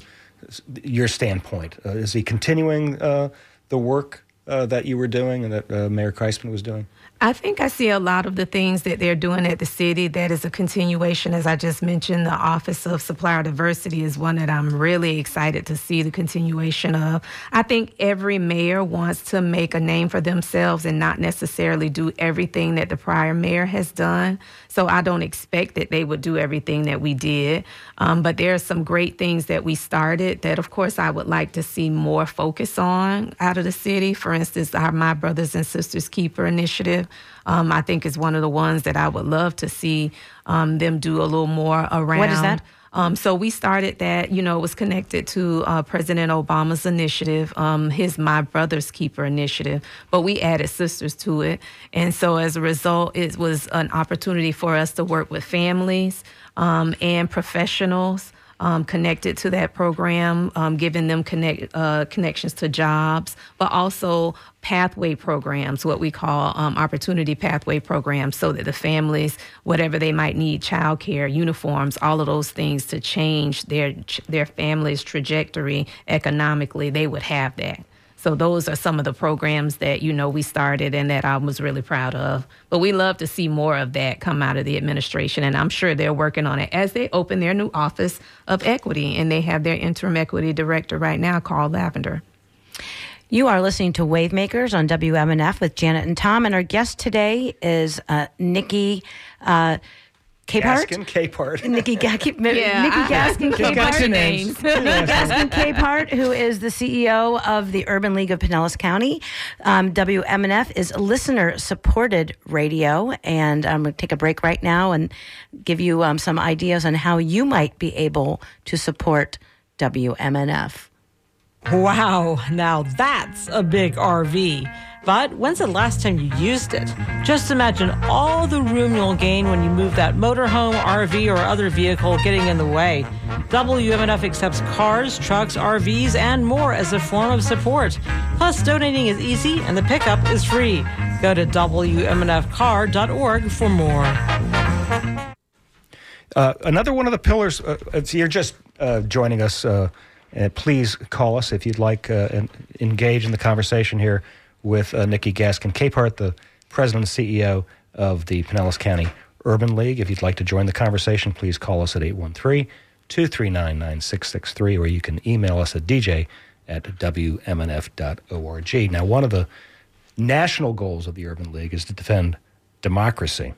[SPEAKER 3] your standpoint? Uh, is he continuing uh, the work uh, that you were doing and that uh, Mayor Kriseman was doing?
[SPEAKER 4] I think I see a lot of the things that they're doing at the city that is a continuation. As I just mentioned, the Office of Supplier Diversity is one that I'm really excited to see the continuation of. I think every mayor wants to make a name for themselves and not necessarily do everything that the prior mayor has done. So I don't expect that they would do everything that we did. Um, but there are some great things that we started that, of course, I would like to see more focus on out of the city. For instance, our My Brothers and Sisters Keeper initiative. Um, I think is one of the ones that I would love to see um, them do a little more around.
[SPEAKER 2] What is that?
[SPEAKER 4] Um, so we started that, you know, it was connected to uh, President Obama's initiative, um, his My Brother's Keeper initiative, but we added sisters to it. And so as a result, it was an opportunity for us to work with families um, and professionals um, connected to that program, um, giving them connect, uh, connections to jobs, but also pathway programs, what we call um, opportunity pathway programs, so that the families, whatever they might need, childcare, uniforms, all of those things to change their their family's trajectory economically, they would have that. So those are some of the programs that you know we started and that I was really proud of. But we love to see more of that come out of the administration, and I'm sure they're working on it as they open their new office of equity, and they have their interim equity director right now, Carl Lavender.
[SPEAKER 2] You are listening to Wavemakers on WMNF with Janet and Tom, and our guest today is uh, Nikki. Uh, Capehart.
[SPEAKER 3] Gaskin Capehart.
[SPEAKER 2] Nikki, Ga- keep,
[SPEAKER 4] Yeah,
[SPEAKER 2] Nikki
[SPEAKER 4] I-
[SPEAKER 2] Gaskin
[SPEAKER 3] Just got
[SPEAKER 2] Capehart.
[SPEAKER 3] your names.
[SPEAKER 2] Nikki Gaskin Capehart, who is the CEO of the Urban League of Pinellas County. Um, WMNF is listener supported radio. And I'm going to take a break right now and give you um, some ideas on how you might be able to support WMNF.
[SPEAKER 6] Wow, now that's a big RV. But when's the last time you used it? Just imagine all the room you'll gain when you move that motorhome, RV, or other vehicle getting in the way. WMNF accepts cars, trucks, RVs, and more as a form of support. Plus, donating is easy and the pickup is free. Go to WMNFcar.org for more.
[SPEAKER 3] Uh, another one of the pillars, uh, you're just uh, joining us, uh, uh, please call us if you'd like uh, and engage in the conversation here with uh, Nikki Gaskin Capehart, the president and CEO of the Pinellas County Urban League. If you'd like to join the conversation, please call us at 813 239 9663, or you can email us at dj at wmnf.org. Now, one of the national goals of the Urban League is to defend democracy.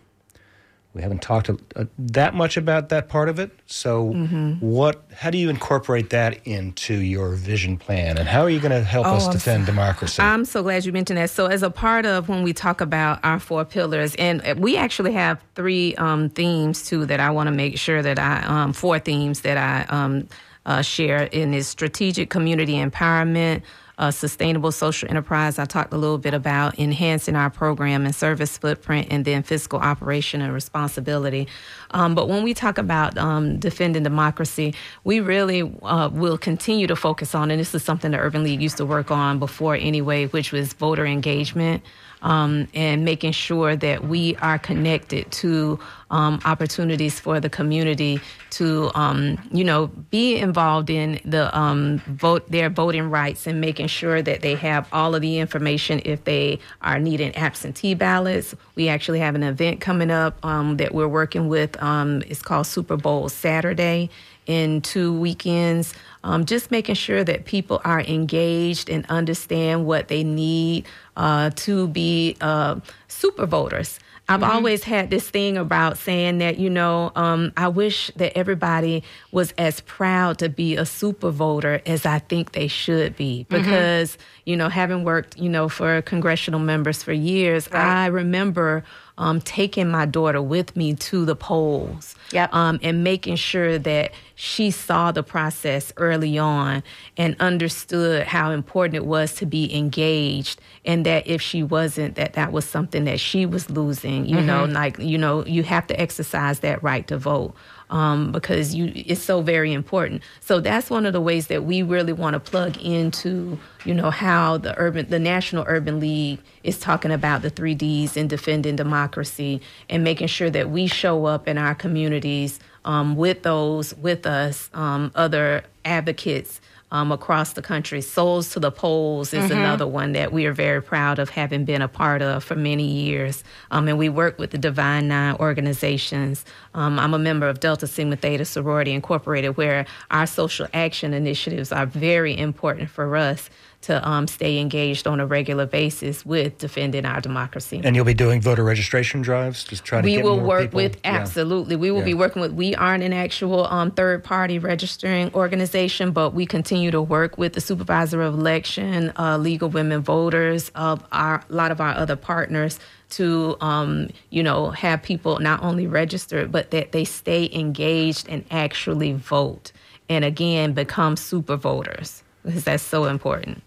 [SPEAKER 3] We haven't talked that much about that part of it. So, what? How do you incorporate that into your vision plan, and how are you going to help
[SPEAKER 4] Oh,
[SPEAKER 3] us
[SPEAKER 4] I'm
[SPEAKER 3] defend democracy?
[SPEAKER 4] I'm so glad you mentioned that. So, as a part of when we talk about our four pillars, and we actually have three um, themes too that I want to make sure that I, um, four themes that I um, uh, share in is strategic community empowerment. Uh, sustainable social enterprise. I talked a little bit about enhancing our program and service footprint, and then fiscal operation and responsibility. Um, but when we talk about um, defending democracy, we really uh, will continue to focus on, and this is something the Urban League used to work on before anyway, which was voter engagement. Um, and making sure that we are connected to um, opportunities for the community to, um, you know, be involved in the um, vote, their voting rights, and making sure that they have all of the information if they are needing absentee ballots. We actually have an event coming up um, that we're working with. Um, it's called Super Bowl Saturday in two weekends. Um, just making sure that people are engaged and understand what they need uh, to be uh, super voters. I've always had this thing about saying that, you know, um, I wish that everybody was as proud to be a super voter as I think they should be. Because, you know, having worked, you know, for congressional members for years, I remember um, taking my daughter with me to the polls
[SPEAKER 2] Yep.
[SPEAKER 4] um, and making sure that she saw the process early on and understood how important it was to be engaged and that if she wasn't that that was something that she was losing you know like you know you have to exercise that right to vote um, because you it's so very important. So that's one of the ways that we really want to plug into you know how the urban the national urban league is talking about the three d's in defending democracy and making sure that we show up in our communities um, with those with us um, other advocates um, across the country. Souls to the Polls is another one that we are very proud of having been a part of for many years. Um, and we work with the Divine Nine organizations. Um, I'm a member of Delta Sigma Theta Sorority Incorporated, where our social action initiatives are very important for us to um, stay engaged on a regular basis with defending our democracy.
[SPEAKER 3] And you'll be doing voter registration drives, just trying to
[SPEAKER 4] we will work
[SPEAKER 3] people?
[SPEAKER 4] with
[SPEAKER 3] Yeah.
[SPEAKER 4] absolutely. We will be working with we aren't an actual um, third party registering organization but we continue to work with the supervisor of election uh, league of women voters of our a lot of our other partners to um, you know have people not only registered but that they stay engaged and actually vote. And again become super voters. Because that's so important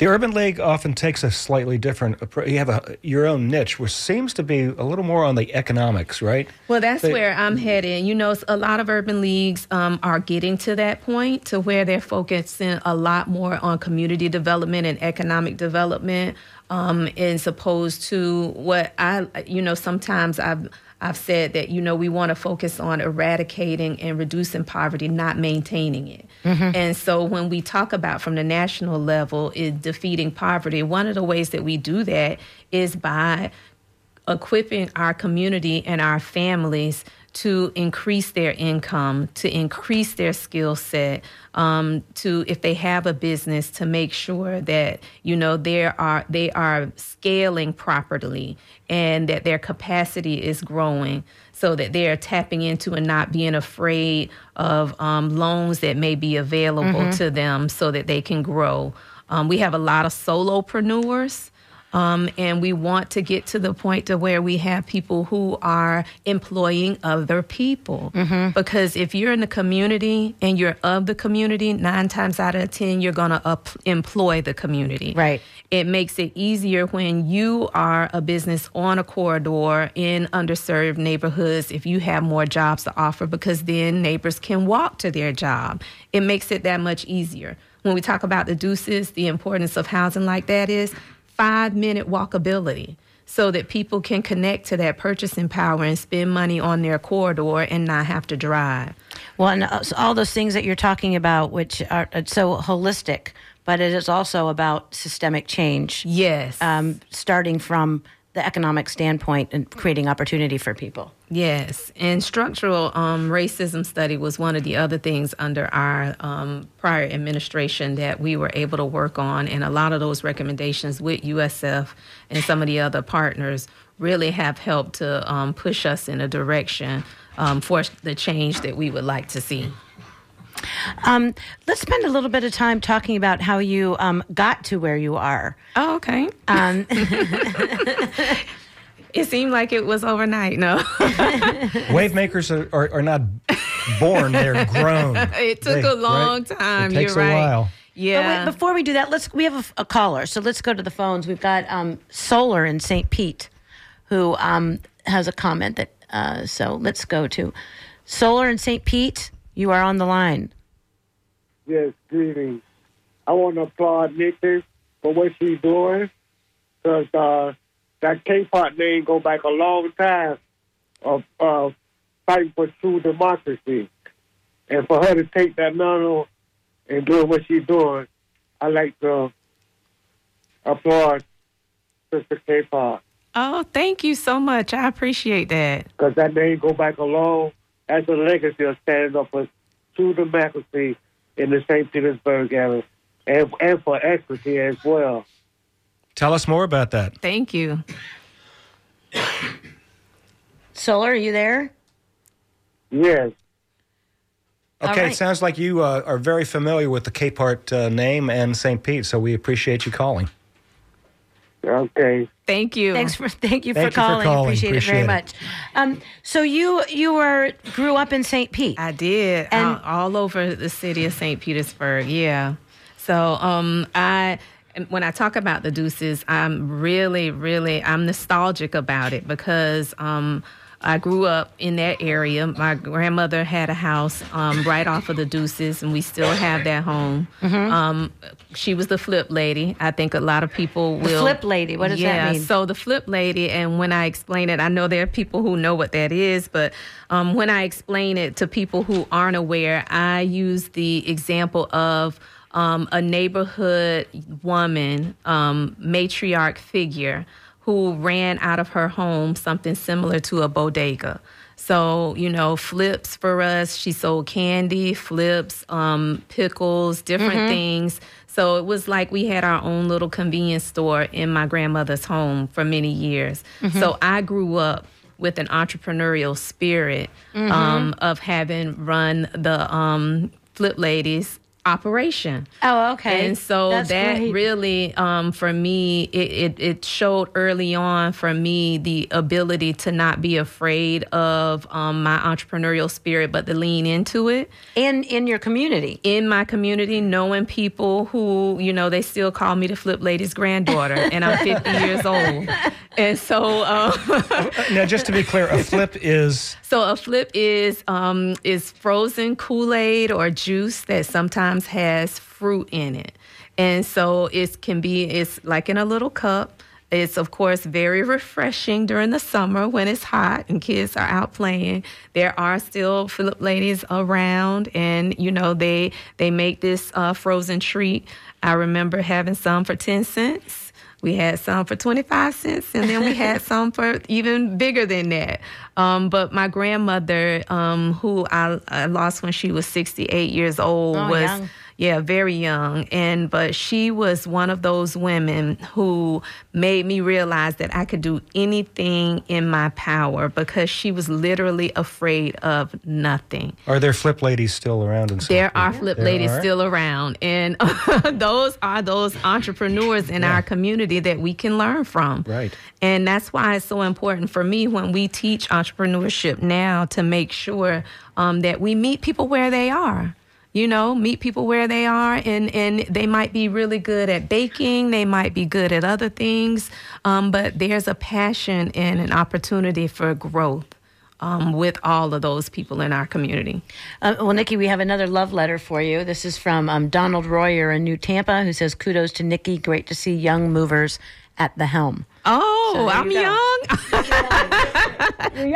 [SPEAKER 3] The Urban League often takes a slightly different approach. You have a, your own niche, which seems to be a little more on the economics, right?
[SPEAKER 4] Well, that's
[SPEAKER 3] They-
[SPEAKER 4] where I'm heading. You know, a lot of urban leagues um, are getting to that point to where they're focusing a lot more on community development and economic development, um, as opposed to what I, you know, sometimes I've I've said that you know we want to focus on eradicating and reducing poverty, not maintaining it. Mm-hmm. And so when we talk about from the national level is defeating poverty, one of the ways that we do that is by equipping our community and our families to increase their income, to increase their skill set, um, to if they have a business, to make sure that you know they are they are scaling properly and that their capacity is growing, so that they are tapping into and not being afraid of um, loans that may be available mm-hmm. to them, so that they can grow. Um, we have a lot of solopreneurs um, and we want to get to the point to where we have people who are employing other people. Mm-hmm. Because if you're in the community and you're of the community, nine times out of ten, you're going to up- employ the community.
[SPEAKER 2] Right.
[SPEAKER 4] It makes it easier when you are a business on a corridor in underserved neighborhoods if you have more jobs to offer because then neighbors can walk to their job. It makes it that much easier. When we talk about the deuces, the importance of housing like that is five minute walkability so that people can connect to that purchasing power and spend money on their corridor and not have to drive.
[SPEAKER 2] Well, and uh, all those things that you're talking about, which are uh, so holistic, but it is also about systemic change.
[SPEAKER 4] Yes.
[SPEAKER 2] Um, starting from the economic standpoint and creating opportunity for people.
[SPEAKER 4] Yes, and structural um, racism study was one of the other things under our um, prior administration that we were able to work on, and a lot of those recommendations with USF and some of the other partners really have helped to um, push us in a direction um, for the change that we would like to see.
[SPEAKER 2] Um, let's spend a little bit of time talking about how you um, got to where you are.
[SPEAKER 4] Oh, okay. Um, it seemed like it was overnight. No,
[SPEAKER 3] wave makers are, are, are, not born; they're grown.
[SPEAKER 4] It took
[SPEAKER 3] they,
[SPEAKER 4] a long
[SPEAKER 3] right?
[SPEAKER 4] time.
[SPEAKER 3] It takes
[SPEAKER 4] You're
[SPEAKER 3] a
[SPEAKER 4] right.
[SPEAKER 3] while.
[SPEAKER 4] Yeah.
[SPEAKER 2] Wait, before we do that, let's we have a, a, caller, so let's go to the phones. We've got um, Solar in St. Pete, who um, has a comment that. Uh, so let's go to Solar in St. Pete. You are on the line.
[SPEAKER 7] Yes, greetings. I want to applaud Nikki for what she's doing because uh, that Capehart name go back a long time of uh, fighting for true democracy. And for her to take that mantle and doing what she's doing, I like to applaud Sister Capehart.
[SPEAKER 4] Oh, thank you so much. I appreciate that.
[SPEAKER 7] Because that name go back a long, as a legacy of standing up for true democracy in the St. Petersburg area and, and for equity as well.
[SPEAKER 3] Tell us more about that.
[SPEAKER 4] Thank you.
[SPEAKER 2] Solar, are you there?
[SPEAKER 7] Yes.
[SPEAKER 3] Okay,
[SPEAKER 2] right.
[SPEAKER 3] it sounds like you uh, are very familiar with the Capehart uh, name and St. Pete, so we appreciate you calling.
[SPEAKER 7] Okay.
[SPEAKER 4] Thank you.
[SPEAKER 2] Thanks for thank you,
[SPEAKER 3] Thank
[SPEAKER 2] for,
[SPEAKER 3] you for
[SPEAKER 2] calling.
[SPEAKER 3] calling.
[SPEAKER 2] Appreciate,
[SPEAKER 3] Appreciate
[SPEAKER 2] it very
[SPEAKER 3] it.
[SPEAKER 2] much. Um, so you you were grew up in St. Pete.
[SPEAKER 4] I did
[SPEAKER 2] And-
[SPEAKER 4] all, all over the city of St. Petersburg. Yeah. So um, I when I talk about the Deuces, I'm really, really I'm nostalgic about it because um, I grew up in that area. My grandmother had a house um, right off of the Deuces, and we still have that home. Um, she was the flip lady. I think a lot of people will.
[SPEAKER 2] flip lady, what does that
[SPEAKER 4] yeah,
[SPEAKER 2] mean?
[SPEAKER 4] So the flip lady, and when I explain it, I know there are people who know what that is, but um, when I explain it to people who aren't aware, I use the example of um, a neighborhood woman, um, matriarch figure, who ran out of her home something similar to a bodega. So, you know, flips for us. She sold candy, flips, um, pickles, different things. So it was like we had our own little convenience store in my grandmother's home for many years. So I grew up with an entrepreneurial spirit um, of having run the um, Flip Ladies operation.
[SPEAKER 2] Oh, okay.
[SPEAKER 4] And so
[SPEAKER 2] That's
[SPEAKER 4] that
[SPEAKER 2] great.
[SPEAKER 4] really, um, for me, it, it, it showed early on for me the ability to not be afraid of um, my entrepreneurial spirit, but to lean into it
[SPEAKER 2] in in your community.
[SPEAKER 4] in my community, knowing people who, you know, they still call me the Flip Lady's granddaughter, and I'm 50 years old. And so, um,
[SPEAKER 3] Now, just to be clear, a flip is
[SPEAKER 4] so a flip is um, is frozen Kool Aid or juice that sometimes has fruit in it, and so it can be it's like in a little cup. It's of course very refreshing during the summer when it's hot and kids are out playing. There are still flip ladies around, and you know they they make this uh, frozen treat. I remember having some for ten cents We had some for 25 cents, and then we had some for even bigger than that. Um, but my grandmother, um, who I, I, lost when she was 68 years old,
[SPEAKER 2] oh,
[SPEAKER 4] was.
[SPEAKER 2] Young
[SPEAKER 4] yeah, very young. And but she was one of those women who made me realize that I could do anything in my power because she was literally afraid of nothing.
[SPEAKER 3] Are there flip ladies still around? In
[SPEAKER 4] there are flip there ladies are? still around, and those are those entrepreneurs in yeah. our community that we can learn from.
[SPEAKER 3] Right.
[SPEAKER 4] And that's why it's so important for me when we teach entrepreneurship now to make sure um, that we meet people where they are you know meet people where they are and and they might be really good at baking they might be good at other things um, but there's a passion and an opportunity for growth um, with all of those people in our community.
[SPEAKER 2] Uh, well, Nikki, we have another love letter for you. This is from um, Donald Royer in New Tampa, who says, "Kudos to Nikki. Great to see young movers at the helm."
[SPEAKER 4] Oh, so I'm
[SPEAKER 2] you
[SPEAKER 4] young.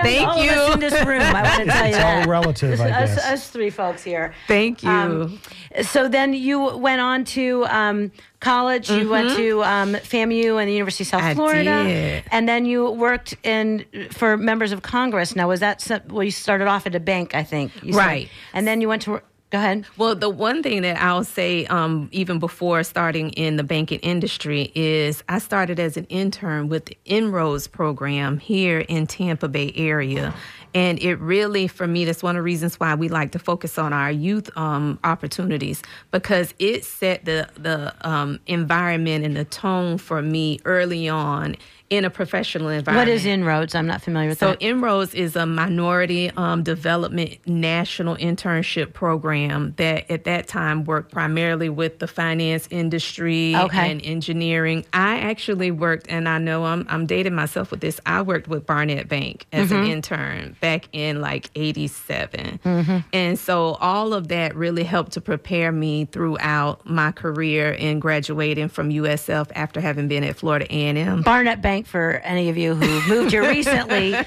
[SPEAKER 4] Thank
[SPEAKER 2] all
[SPEAKER 4] you.
[SPEAKER 2] Of us in this room, I want to tell you
[SPEAKER 3] it's
[SPEAKER 2] that.
[SPEAKER 3] all relative, I
[SPEAKER 2] us,
[SPEAKER 3] guess.
[SPEAKER 2] Us three folks here.
[SPEAKER 4] Thank you.
[SPEAKER 2] Um, so then you went on to um, college. You mm-hmm. went to um, FAMU and the University of South
[SPEAKER 4] I
[SPEAKER 2] Florida,
[SPEAKER 4] did.
[SPEAKER 2] and then you worked in for members of Congress. Now, was that some, well? You started off at a bank, I think. You
[SPEAKER 4] right.
[SPEAKER 2] Said, and then you went to Go ahead.
[SPEAKER 4] Well, the one thing that I'll say, um, even before starting in the banking industry, is I started as an intern with the Inroads program here in Tampa Bay area. And it really, for me, that's one of the reasons why we like to focus on our youth um, opportunities because it set the the um, environment and the tone for me early on in a professional environment.
[SPEAKER 2] What is Inroads? I'm not familiar with
[SPEAKER 4] so
[SPEAKER 2] that.
[SPEAKER 4] So Inroads is a minority um, development national internship program that at that time worked primarily with the finance industry
[SPEAKER 2] okay.
[SPEAKER 4] and engineering. I actually worked, and I know I'm, I'm dating myself with this. I worked with Barnett Bank as mm-hmm. an intern back in like 87. Mm-hmm. And so all of that really helped to prepare me throughout my career in graduating from USF after having been at Florida A&M.
[SPEAKER 2] Barnett Bank For any of you who moved here recently.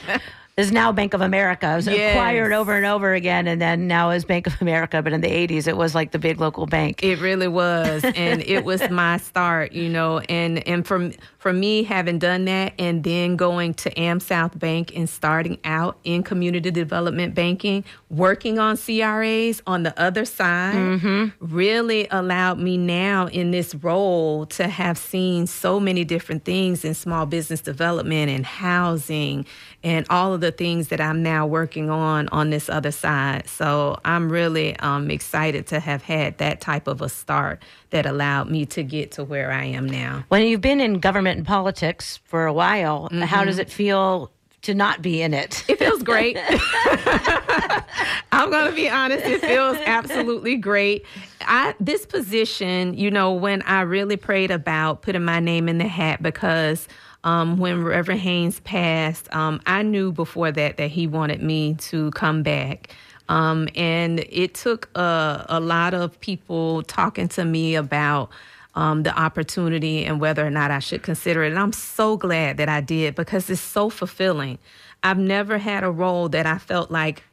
[SPEAKER 2] is now Bank of America. It was yes. acquired over and over again, and then now is Bank of America. But in the 80s, it was like the big local bank.
[SPEAKER 4] It really was. and it was my start, you know. And, and from, for me, having done that and then going to AmSouth Bank and starting out in community development banking, working on CRAs on the other side, mm-hmm. really allowed me now in this role to have seen so many different things in small business development and housing and all of the things that I'm now working on on this other side. So I'm really um, excited to have had that type of a start that allowed me to get to where I am now.
[SPEAKER 2] When you've been in government and politics for a while, mm-hmm. how does it feel to not be in it?
[SPEAKER 4] It feels great. I'm going to be honest, it feels absolutely great. I this position, you know, when I really prayed about putting my name in the hat because um, when Reverend Haynes passed, um, I knew before that that he wanted me to come back. Um, and it took a, a, lot of people talking to me about um, the opportunity and whether or not I should consider it. And I'm so glad that I did because it's so fulfilling. I've never had a role that I felt like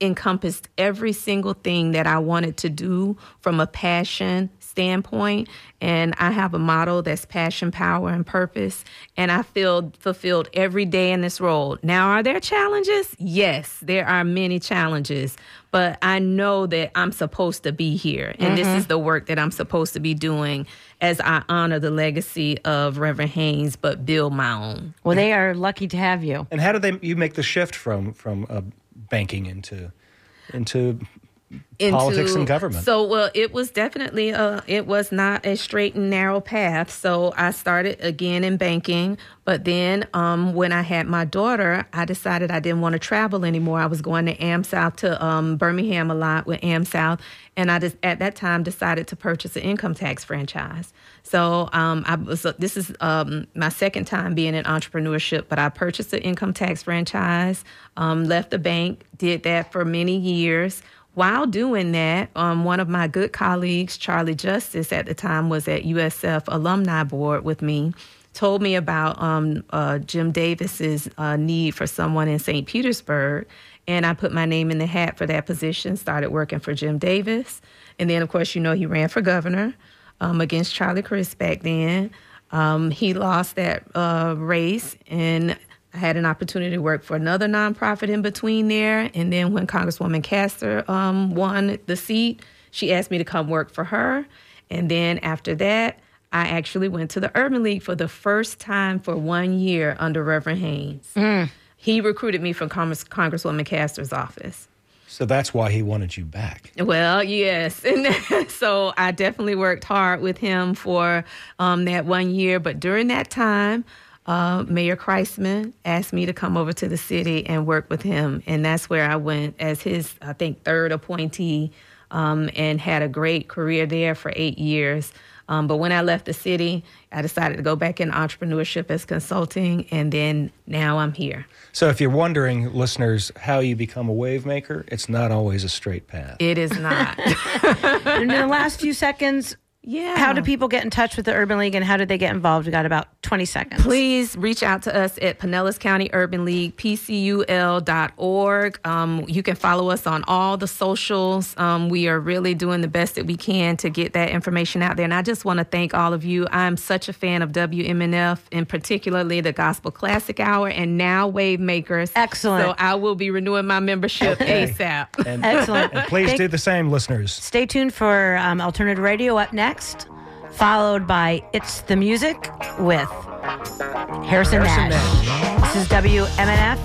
[SPEAKER 4] encompassed every single thing that I wanted to do from a passion standpoint. And I have a motto that's passion, power, and purpose. And I feel fulfilled every day in this role. Now, are there challenges? Yes, there are many challenges. But I know that I'm supposed to be here. And mm-hmm. this is the work that I'm supposed to be doing as I honor the legacy of Reverend Haynes, but build my own.
[SPEAKER 2] Well, they are lucky to have you.
[SPEAKER 3] And how do they you make the shift from from uh, banking into into into, politics and government.
[SPEAKER 4] So, well, it was definitely a, it was not a straight and narrow path. So I started again in banking, but then um, when I had my daughter, I decided I didn't want to travel anymore. I was going to AmSouth to um, Birmingham a lot with AmSouth, and I just at that time decided to purchase an income tax franchise. So um, I was this is um, my second time being in entrepreneurship, but I purchased an income tax franchise, um, left the bank, did that for many years while doing that, um, one of my good colleagues, Charlie Justice, at the time was at USF Alumni Board with me, told me about um, uh, Jim Davis's uh, need for someone in St. Petersburg. And I put my name in the hat for that position, started working for Jim Davis. And then, of course, you know, he ran for governor um, against Charlie Crist back then. Um, he lost that uh, race, and I had an opportunity to work for another nonprofit in between there. And then when Congresswoman Castor um, won the seat, she asked me to come work for her. And then after that, I actually went to the Urban League for the first time for one year under Reverend Haynes. He recruited me from Congress- Congresswoman Castor's office.
[SPEAKER 3] So that's why he wanted you back.
[SPEAKER 4] Well, yes. And so I definitely worked hard with him for um, that one year. But during that time, uh, Mayor Kriseman asked me to come over to the city and work with him. And that's where I went as his, I think, third appointee um, and had a great career there for eight years. Um, but when I left the city, I decided to go back in entrepreneurship as consulting. And then now I'm here.
[SPEAKER 3] So if you're wondering, listeners, how you become a wave maker, it's not always a straight path.
[SPEAKER 4] It is not.
[SPEAKER 2] in the last few seconds,
[SPEAKER 4] yeah.
[SPEAKER 2] how do people get in touch with the Urban League and how do they get involved? We got about 20 seconds.
[SPEAKER 4] Please reach out to us at Pinellas County Urban League, pcul.org. Um, you can follow us on all the socials. Um, we are really doing the best that we can to get that information out there. And I just want to thank all of you. I'm such a fan of WMNF, and particularly the Gospel Classic Hour and now Wave Makers.
[SPEAKER 2] Excellent.
[SPEAKER 4] So I will be renewing my membership ASAP.
[SPEAKER 3] And,
[SPEAKER 2] Excellent.
[SPEAKER 3] and please
[SPEAKER 2] Thank-
[SPEAKER 3] do the same, listeners.
[SPEAKER 2] Stay tuned for um, Alternative Radio up next, followed by It's the Music with Harrison,
[SPEAKER 3] Harrison
[SPEAKER 2] Nash. This is WMNF